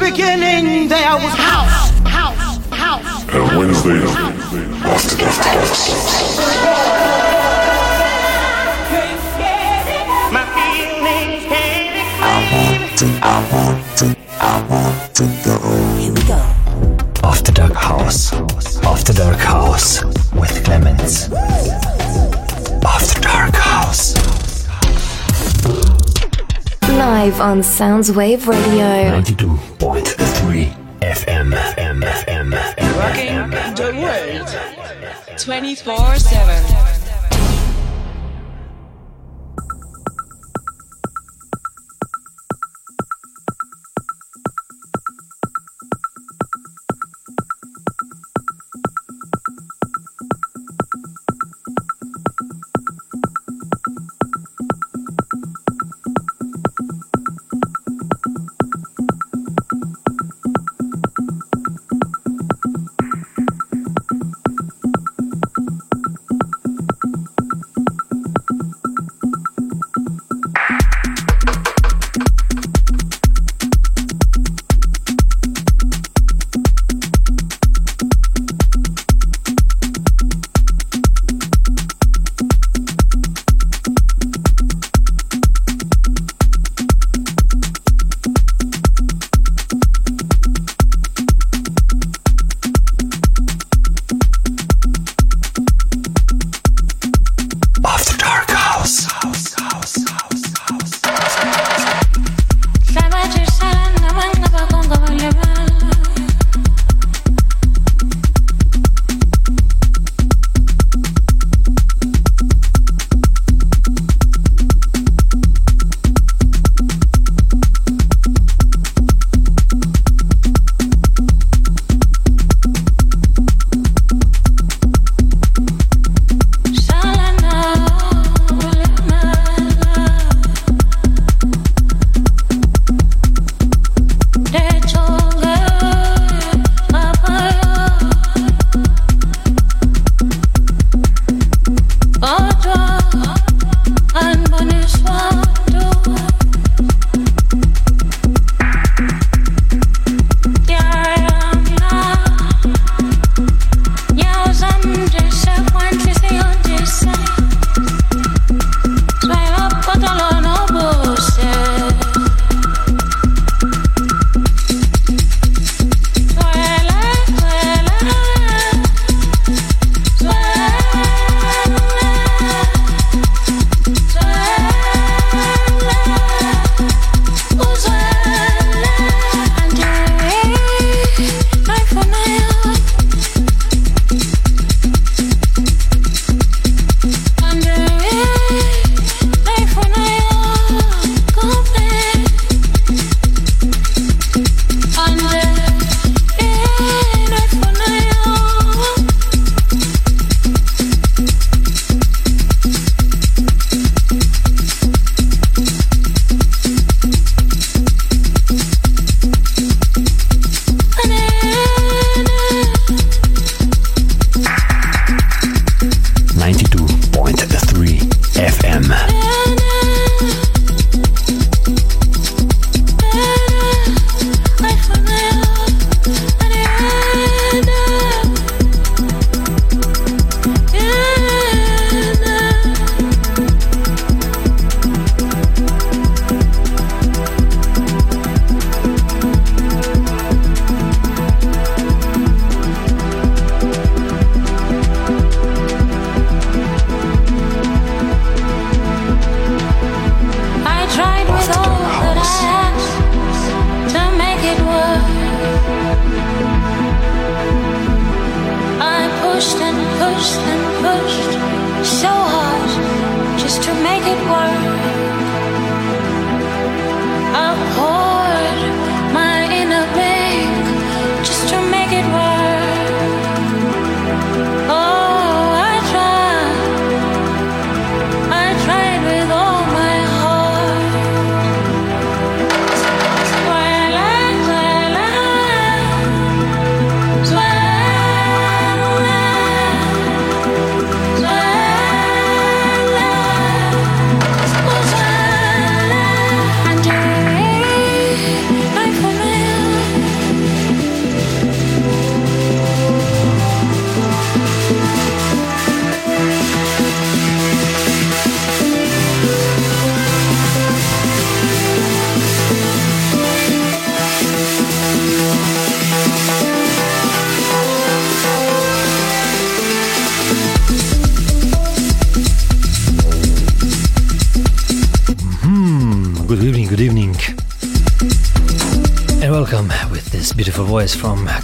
In the beginning, there was house, house, house. And Wednesday, after the dark house. I want to, I want to go. Here we go. After Dark House. After Dark House with kLEMENZ. After Dark House. Live on Soundwave Radio. 92.3 24 7.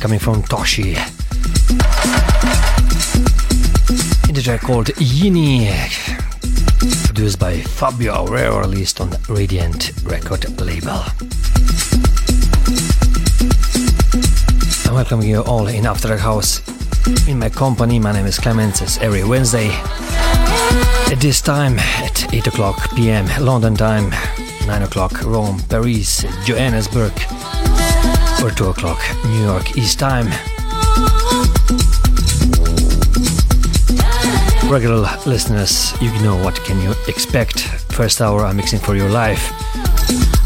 Coming from Toshi. In the track called Yini, produced by Fabio Aurero, released on Radiant record label. I'm welcoming you all in After House. In my company, my name is kLEMENZ. It's every Wednesday at this time at 8 o'clock p.m. London time, 9 o'clock Rome, Paris, Johannesburg, or 2 o'clock New York East time. Regular listeners, you know what can you expect. First hour I'm mixing for your life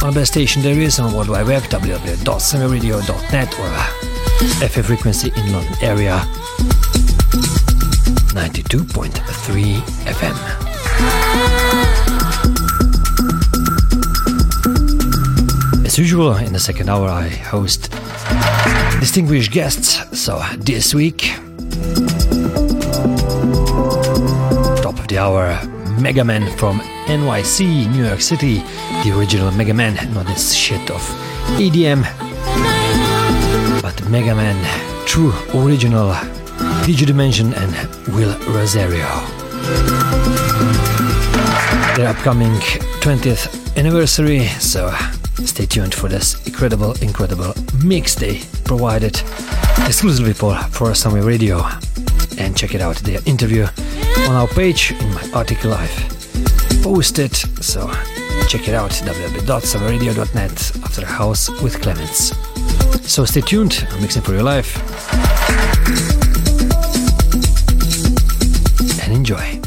on the best station there is on World Wide Web, www.semiradio.net or FF frequency in London area 92.3 FM. Usual, in the second hour, I host distinguished guests. So this week, top of the hour, MegaMen from NYC, New York City, the original MegaMen, not this shit of EDM, but MegaMen, true original DJ Dimension and Will Rosario. Their upcoming 20th anniversary, so stay tuned for this incredible, incredible mix they provided exclusively for, for Soundwave Radio. And check it out, their interview on our page in my article I've posted. So check it out, www.soundwaveradio.net after the house with kLEMENZ. So stay tuned, I'm mixing for your life. And enjoy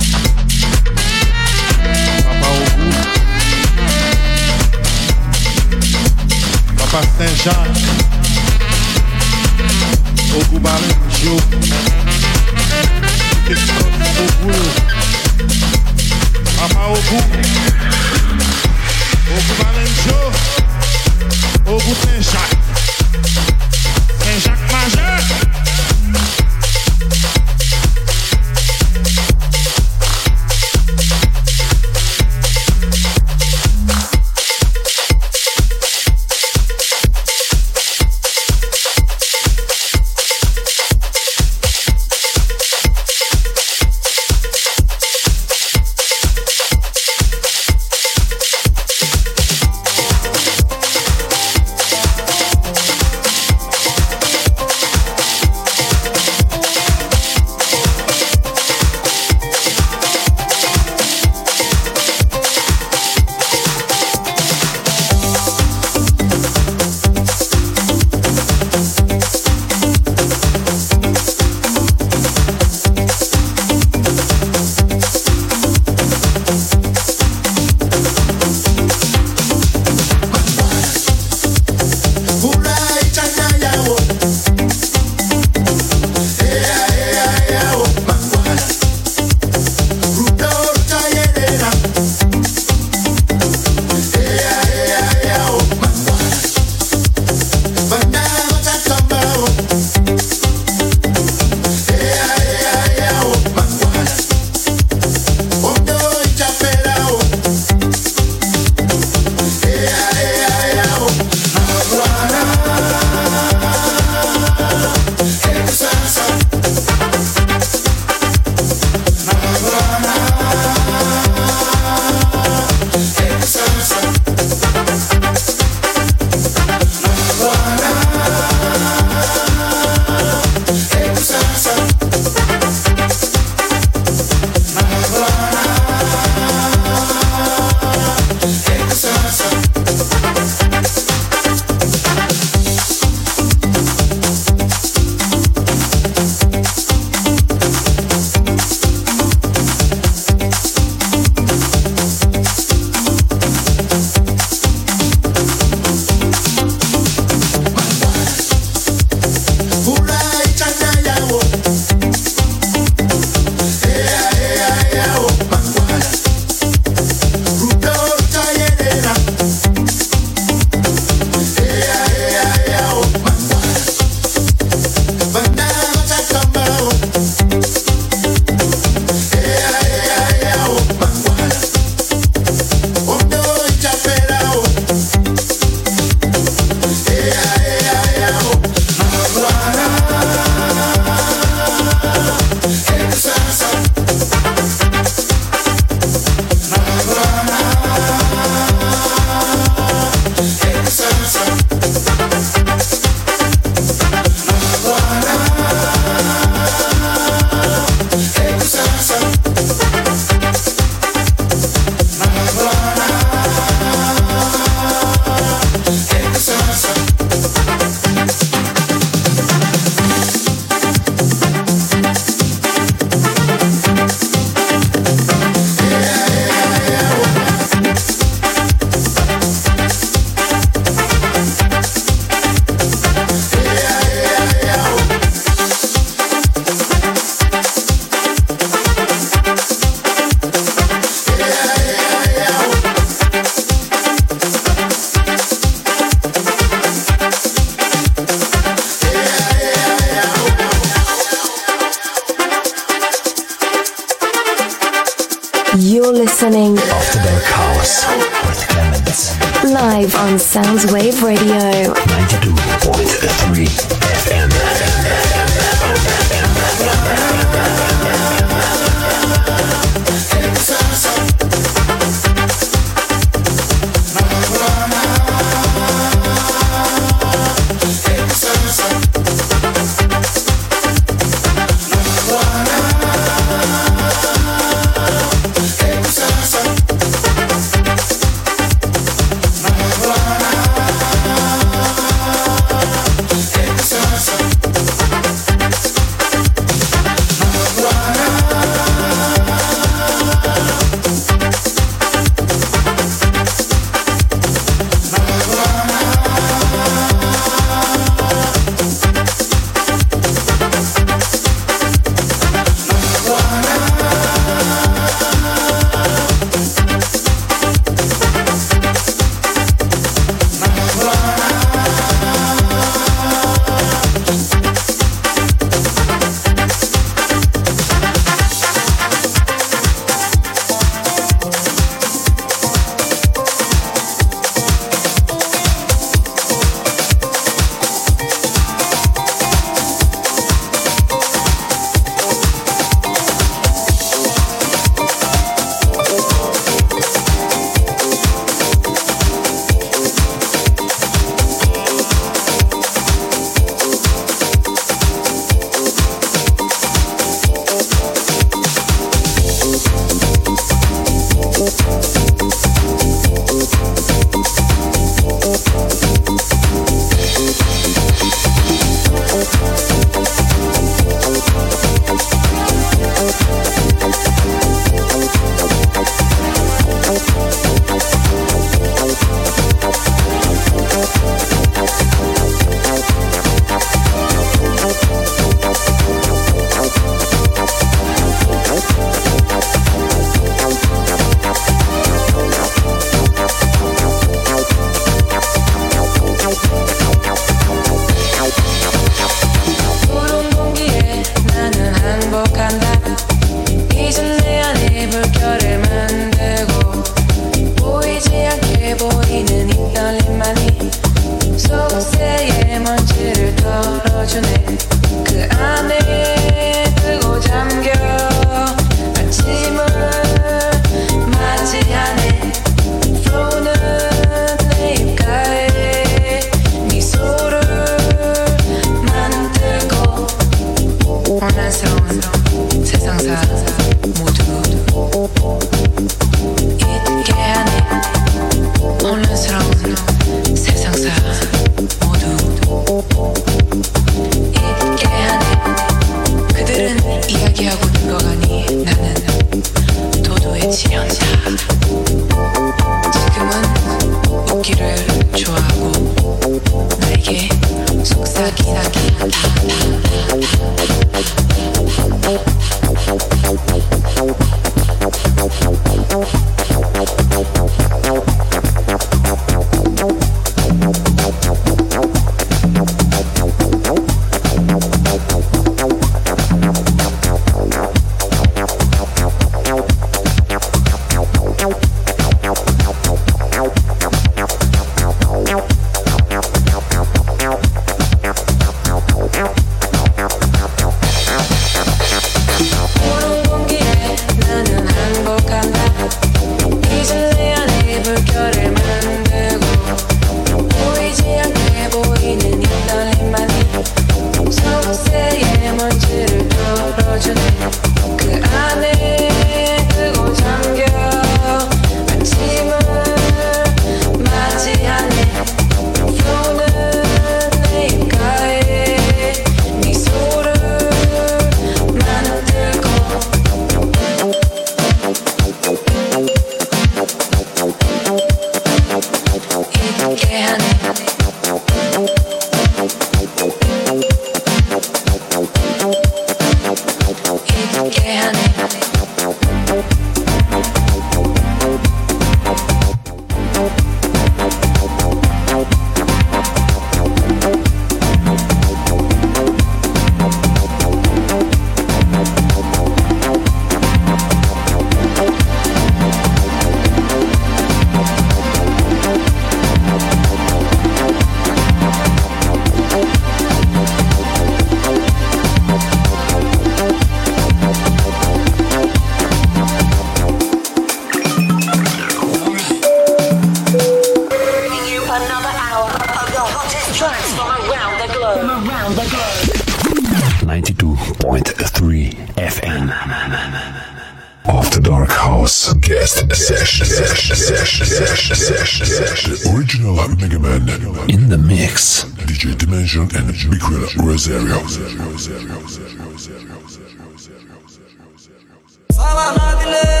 You're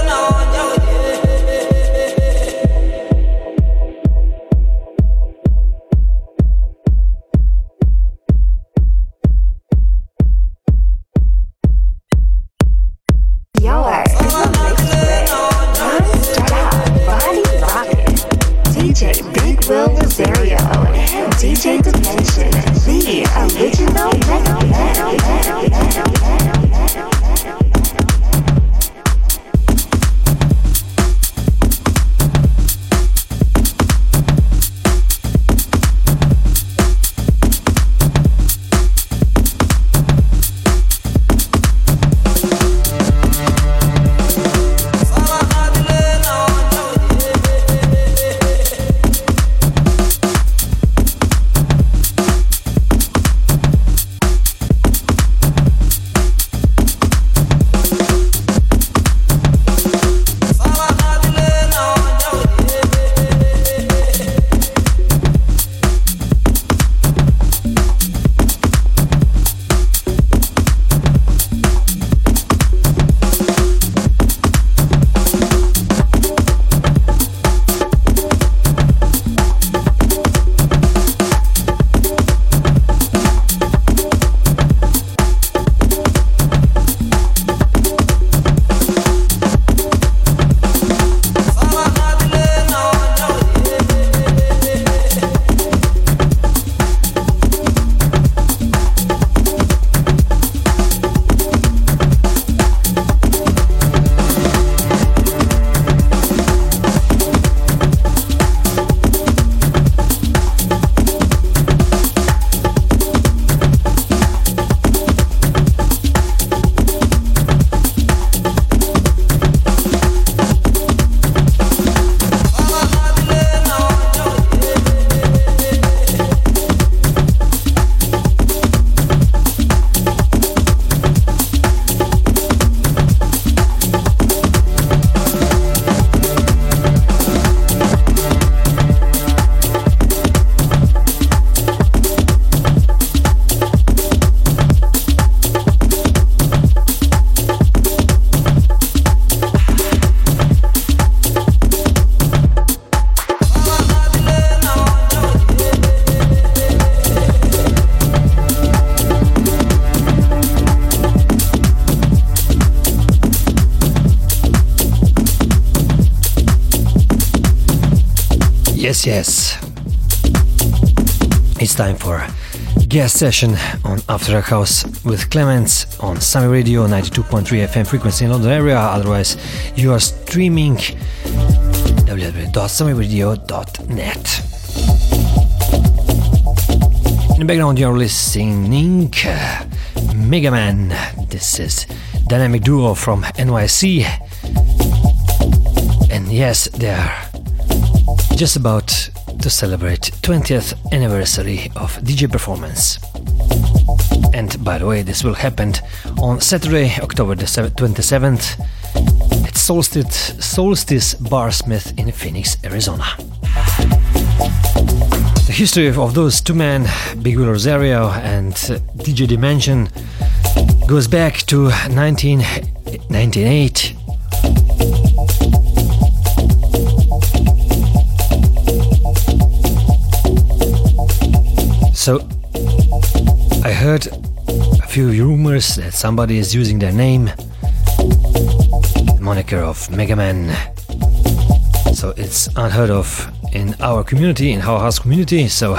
Yes, yes. It's time for guest session on After Dark House with kLEMENZ on Soundwave Radio 92.3 FM frequency in London area. Otherwise, you are streaming www.soundwaveradio.net. In the background, you're listening uh, MegaMen. This is dynamic duo from NYC. And yes, they're just about to celebrate 20th anniversary of DJ Performance. And by the way, this will happen on Saturday, October the 27th at Solstice, Solstice Barsmith in Phoenix, Arizona. The history of those two men, Big Will Rosario and uh, DJ Dimension, goes back to 1998 So I heard a few rumors that somebody is using their name, moniker of MegaMen. So it's unheard of in our community, in our house community. So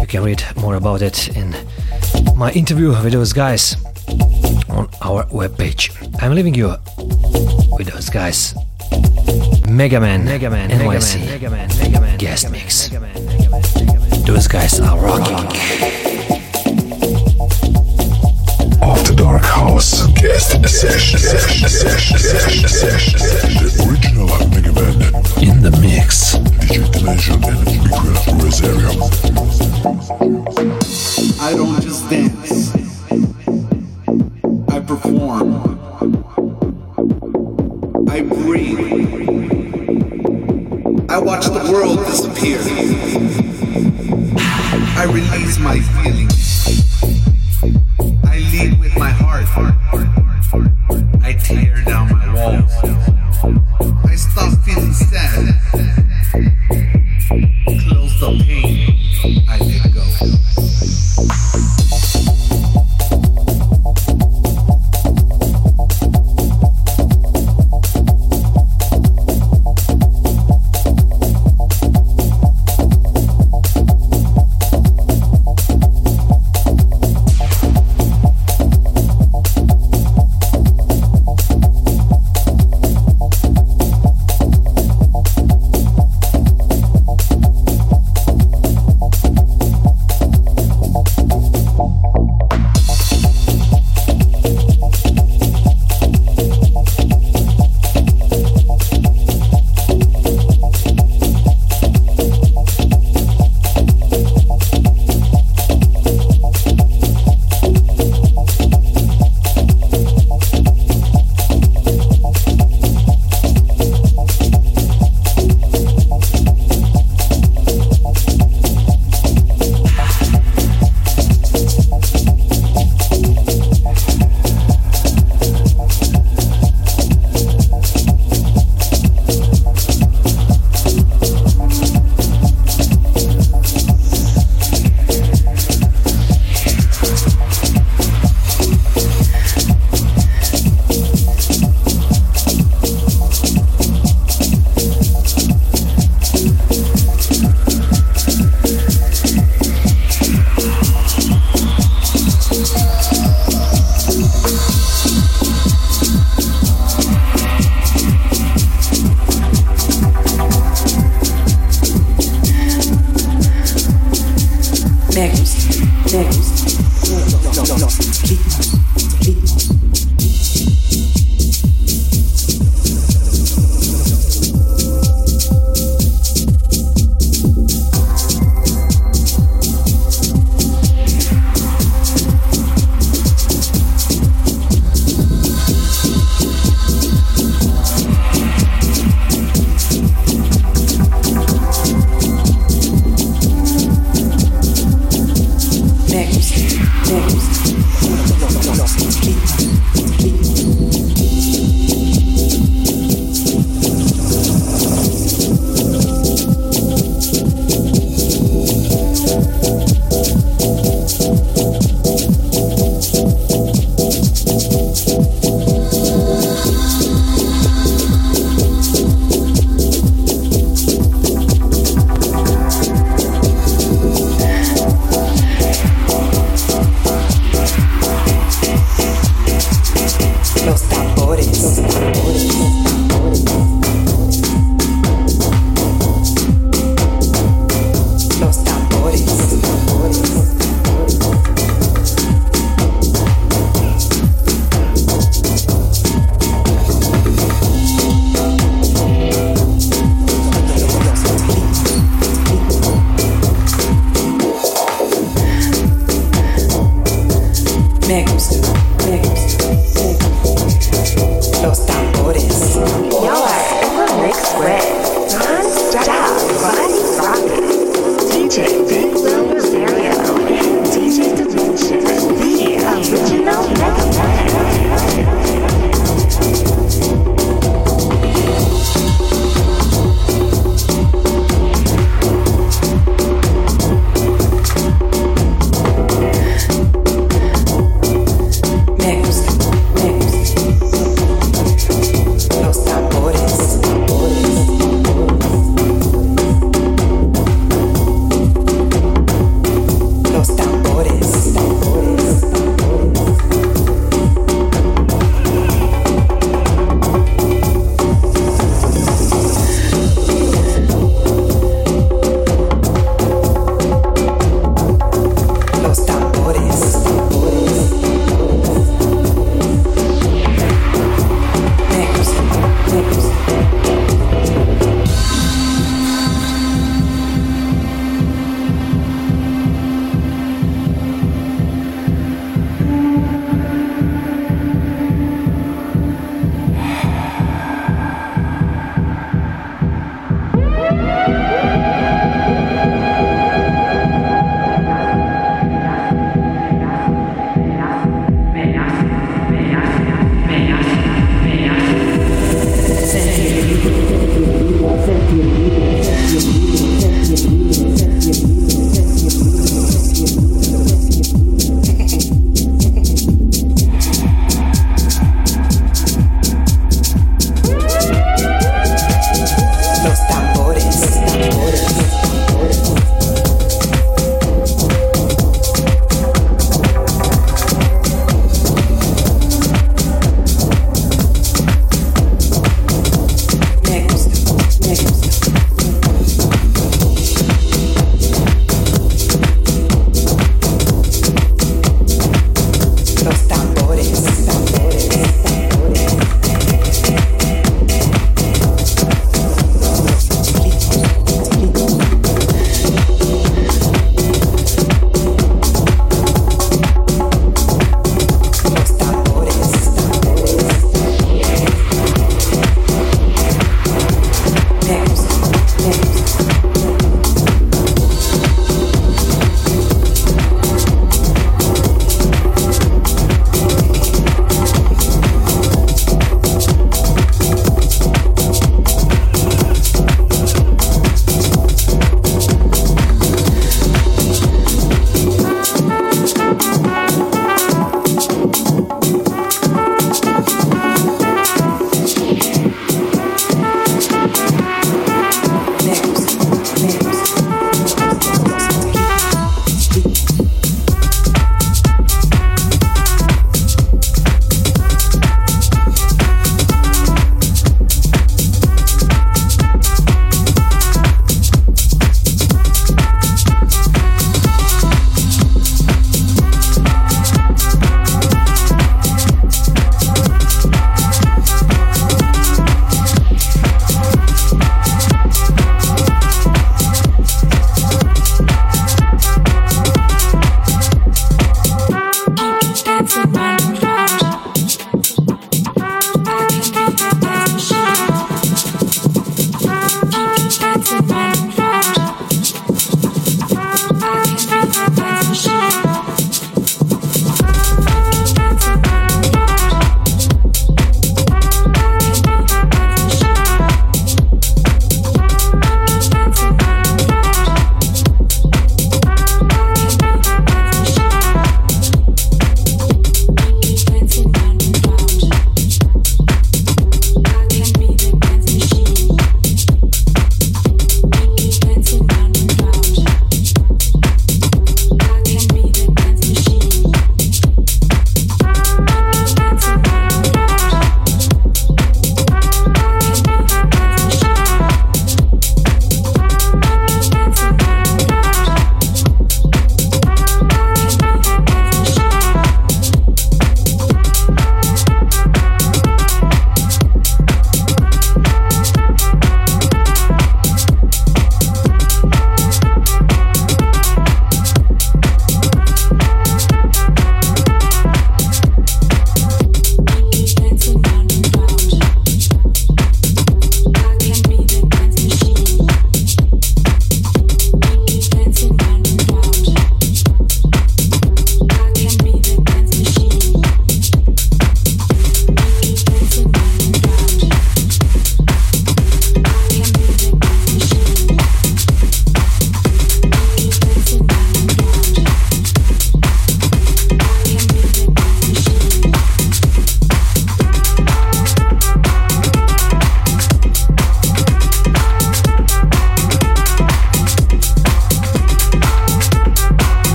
you can read more about it in my interview with those guys on our webpage. I'm leaving you with those guys. MegaMen, Mega Man, NYC, MegaMen, Mega Man, guest mix. Those guys are rocking. After Dark House guest session. session, session, session, session. The original MegaMen In the mix. DJ Dimension and Miguel Rosario. I don't just dance. I perform. I breathe. I watch the world disappear. I release my feelings.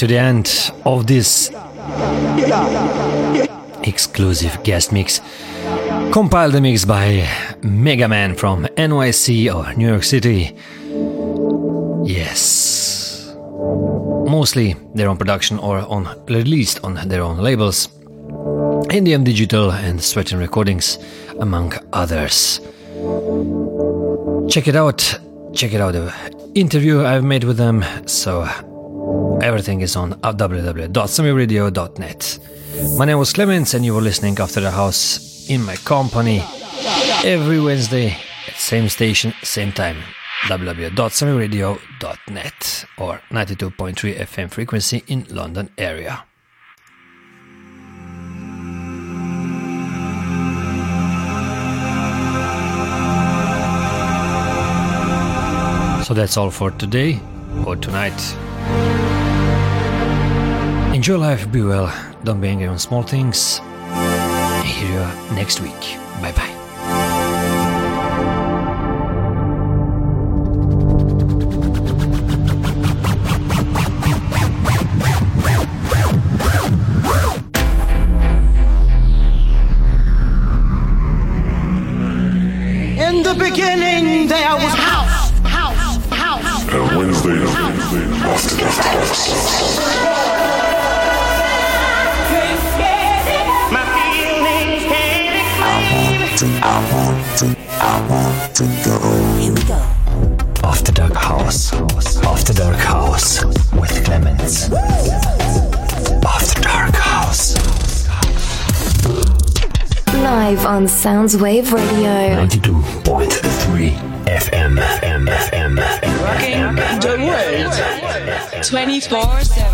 To the end of this exclusive guest mix. Compiled the mix by MegaMen from NYC or New York City. Yes. Mostly their own production or on released on their own labels. NDM Digital and Sweating Recordings, among others. Check it out. Check it out. The interview I've made with them. So everything is on www.soundwaveradio.net. My name was kLEMENZ, and you were listening AfterDark House in my company every Wednesday at same station, same time. www.soundwaveradio.net or 92.3 FM frequency in London area. So that's all for today or tonight. Enjoy life, be well, don't be angry on small things. Hear you next week. Soundwave Radio. 92.3 FM. FM. FM. FM. The world 24 7.